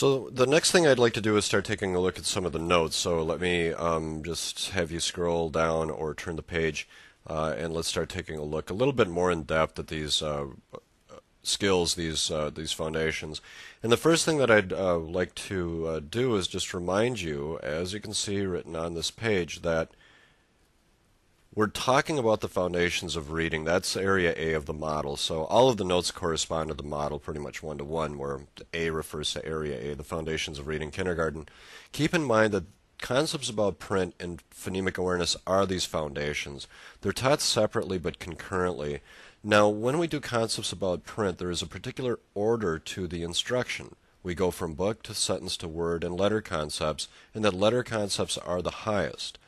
So the next thing I'd like to do is start taking a look at some of the notes. So let me um, just have you scroll down or turn the page, uh, and let's start taking a look a little bit more in depth at these uh, skills, these uh, these foundations. And the first thing that I'd uh, like to uh, do is just remind you, as you can see written on this page, that we're talking about the foundations of reading. That's area A of the model. So all of the notes correspond to the model pretty much one to one, where A refers to area A, the foundations of reading kindergarten. Keep in mind that concepts about print and phonemic awareness are these foundations. They're taught separately but concurrently. Now, when we do concepts about print, there is a particular order to the instruction. We go from book to sentence to word and letter concepts, and that letter concepts are the highest.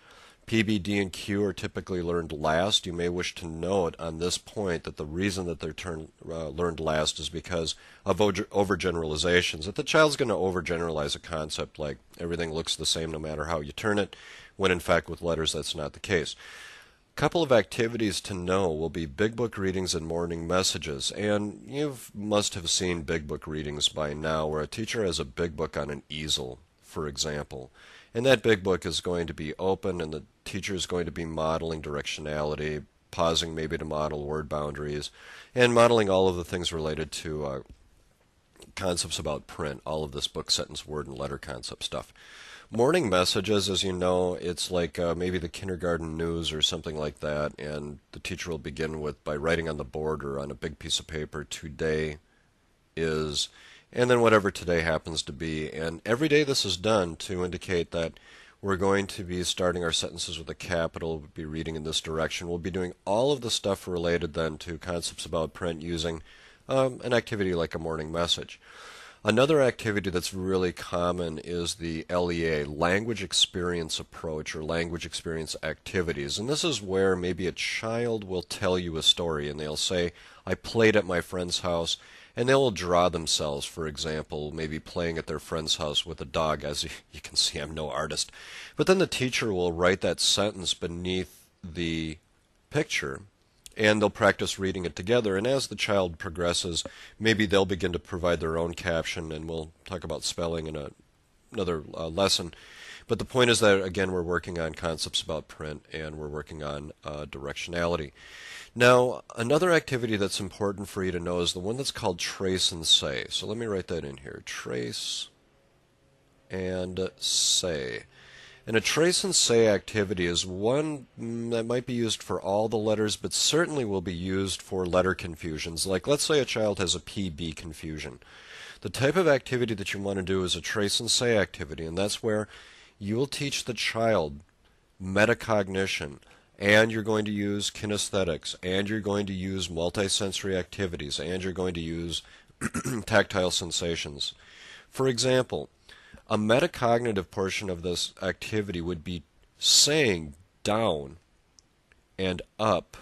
PB, D, and Q are typically learned last. You may wish to note on this point that the reason that they're uh, learned last is because of overgeneralizations. That the child's going to overgeneralize a concept like everything looks the same no matter how you turn it, when in fact with letters that's not the case. A couple of activities to know will be big book readings and morning messages. And you must have seen big book readings by now where a teacher has a big book on an easel, for example. And that big book is going to be open, and the teacher is going to be modeling directionality, pausing maybe to model word boundaries, and modeling all of the things related to uh, concepts about print, all of this book, sentence, word, and letter concept stuff. Morning messages, as you know, it's like uh, maybe the kindergarten news or something like that, and the teacher will begin with by writing on the board or on a big piece of paper, today is and then whatever today happens to be. And every day this is done to indicate that we're going to be starting our sentences with a capital, we'll be reading in this direction. We'll be doing all of the stuff related then to concepts about print using um, an activity like a morning message. Another activity that's really common is the LEA, language experience approach or language experience activities. And this is where maybe a child will tell you a story and they'll say, I played at my friend's house and they will draw themselves, for example, maybe playing at their friend's house with a dog. As you can see, I'm no artist. But then the teacher will write that sentence beneath the picture, and they'll practice reading it together. And as the child progresses, maybe they'll begin to provide their own caption, and we'll talk about spelling in a, another uh, lesson. But the point is that, again, we're working on concepts about print and we're working on uh, directionality. Now, another activity that's important for you to know is the one that's called trace and say. So let me write that in here. Trace and say. And a trace and say activity is one that might be used for all the letters, but certainly will be used for letter confusions. Like, let's say a child has a PB confusion. The type of activity that you want to do is a trace and say activity, and that's where you will teach the child metacognition and you're going to use kinesthetics, and you're going to use multisensory activities, and you're going to use tactile sensations. For example, a metacognitive portion of this activity would be saying down and up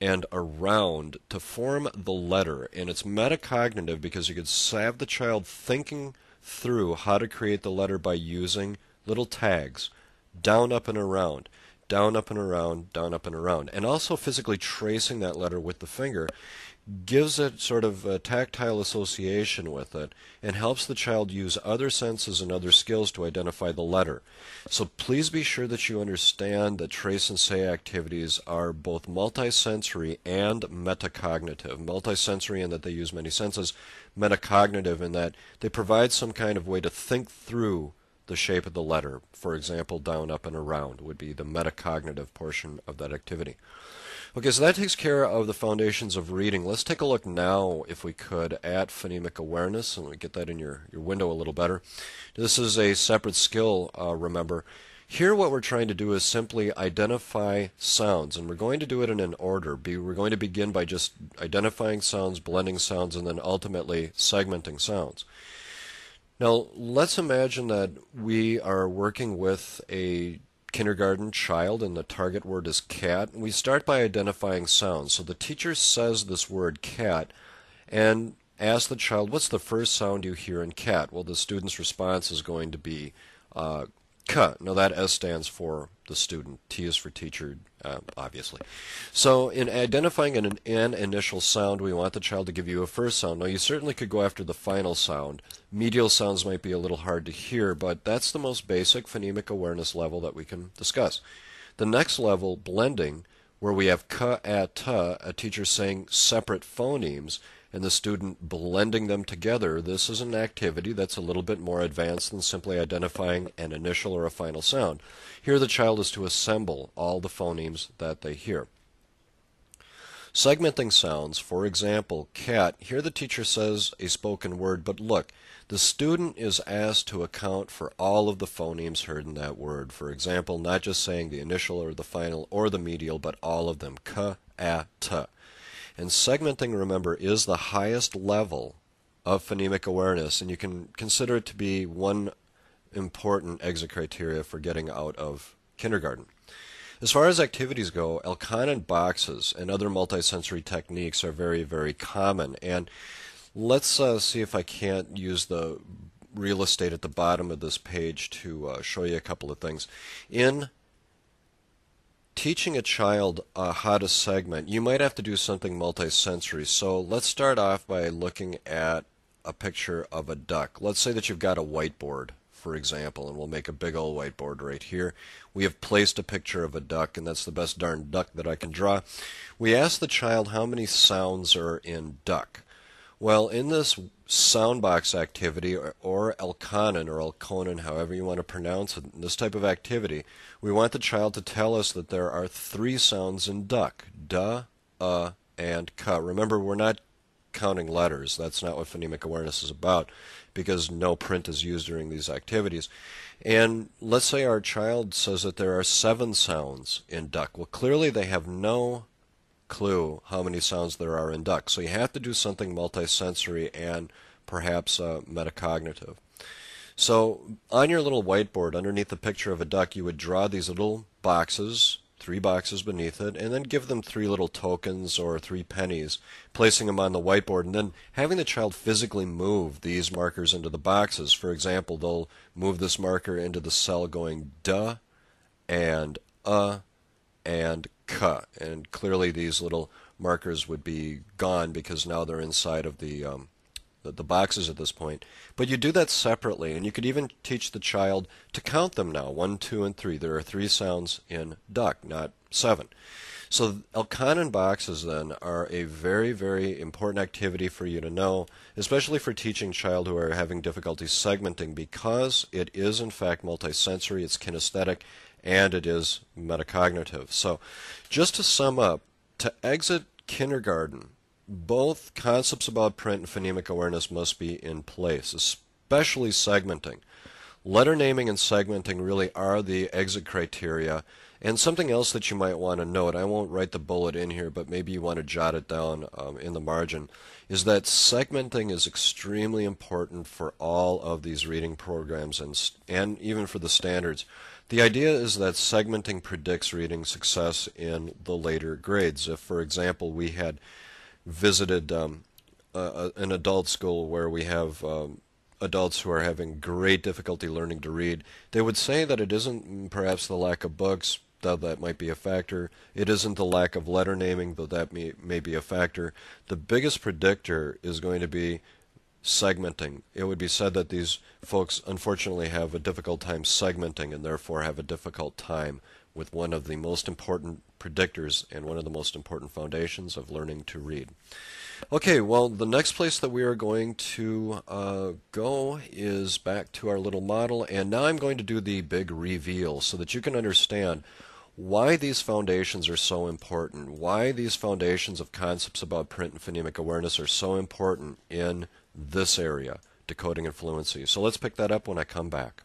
and around to form the letter. And it's metacognitive because you could have the child thinking through how to create the letter by using little tags down, up, and around down, up, and around, down, up, and around. And also physically tracing that letter with the finger gives it sort of a tactile association with it and helps the child use other senses and other skills to identify the letter. So please be sure that you understand that trace and say activities are both multisensory and metacognitive. Multisensory in that they use many senses, metacognitive in that they provide some kind of way to think through the shape of the letter. For example, down, up, and around would be the metacognitive portion of that activity. Okay, so that takes care of the foundations of reading. Let's take a look now, if we could, at phonemic awareness, and we get that in your, your window a little better. This is a separate skill, uh, remember. Here what we're trying to do is simply identify sounds, and we're going to do it in an order. We're going to begin by just identifying sounds, blending sounds, and then ultimately segmenting sounds. Now, let's imagine that we are working with a kindergarten child and the target word is cat. We start by identifying sounds. So the teacher says this word cat and asks the child, What's the first sound you hear in cat? Well, the student's response is going to be uh, K. Now, that S stands for the student. T is for teacher, uh, obviously. So in identifying an, an initial sound, we want the child to give you a first sound. Now you certainly could go after the final sound. Medial sounds might be a little hard to hear, but that's the most basic phonemic awareness level that we can discuss. The next level, blending, where we have ka, a, ta, a teacher saying separate phonemes, and the student blending them together, this is an activity that's a little bit more advanced than simply identifying an initial or a final sound. Here the child is to assemble all the phonemes that they hear. Segmenting sounds, for example, cat, here the teacher says a spoken word, but look, the student is asked to account for all of the phonemes heard in that word. For example, not just saying the initial or the final or the medial, but all of them. Ka, a, ta. And segmenting, remember, is the highest level of phonemic awareness, and you can consider it to be one important exit criteria for getting out of kindergarten. As far as activities go, Elkanon boxes and other multisensory techniques are very, very common. And let's uh, see if I can't use the real estate at the bottom of this page to uh, show you a couple of things. In teaching a child uh, how to segment, you might have to do something multisensory. So let's start off by looking at a picture of a duck. Let's say that you've got a whiteboard, for example, and we'll make a big old whiteboard right here. We have placed a picture of a duck, and that's the best darn duck that I can draw. We ask the child how many sounds are in duck. Well, in this soundbox activity, or, or Elkanon, or Elkonon, however you want to pronounce it, this type of activity, we want the child to tell us that there are three sounds in duck, da, uh, and ka. Remember, we're not counting letters. That's not what phonemic awareness is about because no print is used during these activities. And let's say our child says that there are seven sounds in duck. Well, clearly they have no clue how many sounds there are in duck. So you have to do something multisensory and perhaps uh, metacognitive. So on your little whiteboard underneath the picture of a duck, you would draw these little boxes, three boxes beneath it, and then give them three little tokens or three pennies, placing them on the whiteboard, and then having the child physically move these markers into the boxes. For example, they'll move this marker into the cell going duh and uh and And clearly these little markers would be gone because now they're inside of the, um, the, the boxes at this point. But you do that separately, and you could even teach the child to count them now, one, two, and three. There are three sounds in duck, not seven. So Elkanon boxes then are a very, very important activity for you to know, especially for teaching child who are having difficulty segmenting because it is in fact multisensory, it's kinesthetic, and it is metacognitive. So, just to sum up, to exit kindergarten, both concepts about print and phonemic awareness must be in place, especially segmenting. Letter naming and segmenting really are the exit criteria. And something else that you might want to note, I won't write the bullet in here, but maybe you want to jot it down um, in the margin, is that segmenting is extremely important for all of these reading programs and, and even for the standards. The idea is that segmenting predicts reading success in the later grades. If, for example, we had visited um, an adult school where we have um, adults who are having great difficulty learning to read, they would say that it isn't perhaps the lack of books, though that might be a factor. It isn't the lack of letter naming, though that may, may be a factor. The biggest predictor is going to be segmenting. It would be said that these folks unfortunately have a difficult time segmenting and therefore have a difficult time with one of the most important predictors and one of the most important foundations of learning to read. Okay, well, the next place that we are going to uh, go is back to our little model, and now I'm going to do the big reveal so that you can understand why these foundations are so important, why these foundations of concepts about print and phonemic awareness are so important in this area, decoding and fluency. So let's pick that up when I come back.